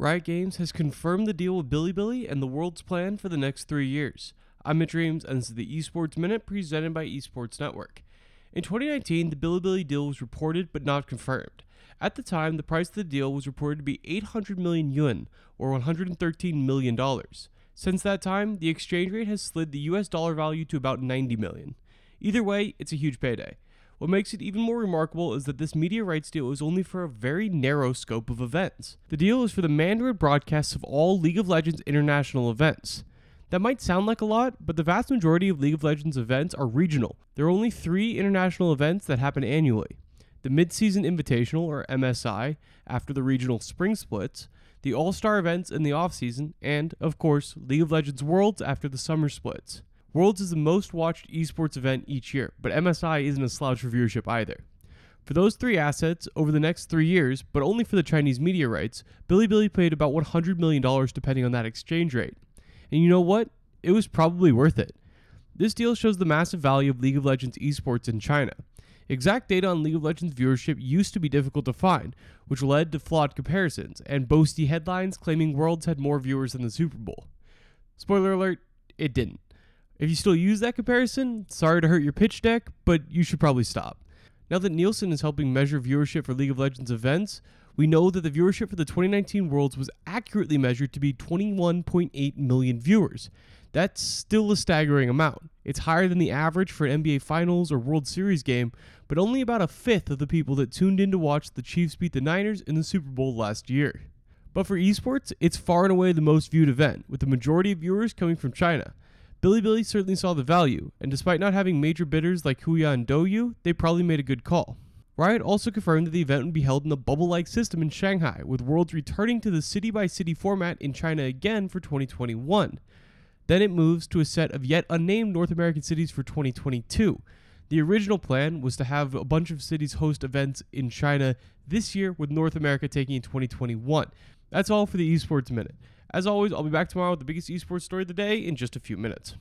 Riot Games has confirmed the deal with Bilibili and the Worlds plan for the next three years. I'm Mitch Reames, and this is the Esports Minute presented by Esports Network. In 2019, the Bilibili deal was reported but not confirmed. At the time, the price of the deal was reported to be 800 million yuan, or 113 million dollars. Since that time, the exchange rate has slid the US dollar value to about 90 million. Either way, it's a huge payday. What makes it even more remarkable is that this media rights deal is only for a very narrow scope of events. The deal is for the Mandarin broadcasts of all League of Legends international events. That might sound like a lot, but the vast majority of League of Legends events are regional. There are only three international events that happen annually the Mid-Season Invitational, or MSI, after the regional spring splits, the All Star events in the off-season, and, of course, League of Legends Worlds after the summer splits. Worlds is the most watched esports event each year, but MSI isn't a slouch for viewership either. For those three assets, over the next three years, but only for the Chinese media rights, Bilibili paid about $100 million depending on that exchange rate. And you know what? It was probably worth it. This deal shows the massive value of League of Legends esports in China. Exact data on League of Legends viewership used to be difficult to find, which led to flawed comparisons and boasty headlines claiming Worlds had more viewers than the Super Bowl. Spoiler alert, it didn't. If you still use that comparison, sorry to hurt your pitch deck, but you should probably stop. Now that Nielsen is helping measure viewership for League of Legends events, we know that the viewership for the 2019 Worlds was accurately measured to be 21.8 million viewers. That's still a staggering amount. It's higher than the average for an NBA Finals or World Series game, but only about a fifth of the people that tuned in to watch the Chiefs beat the Niners in the Super Bowl last year. But for esports, it's far and away the most viewed event, with the majority of viewers coming from China. Bilibili certainly saw the value, and despite not having major bidders like Huya and DouYu, they probably made a good call. Riot also confirmed that the event would be held in a bubble like system in Shanghai, with Worlds returning to the city by city format in China again for 2021. Then it moves to a set of yet unnamed North American cities for 2022. The original plan was to have a bunch of cities host events in China this year, with North America taking in 2021. That's all for the Esports Minute. As always, I'll be back tomorrow with the biggest esports story of the day in just a few minutes.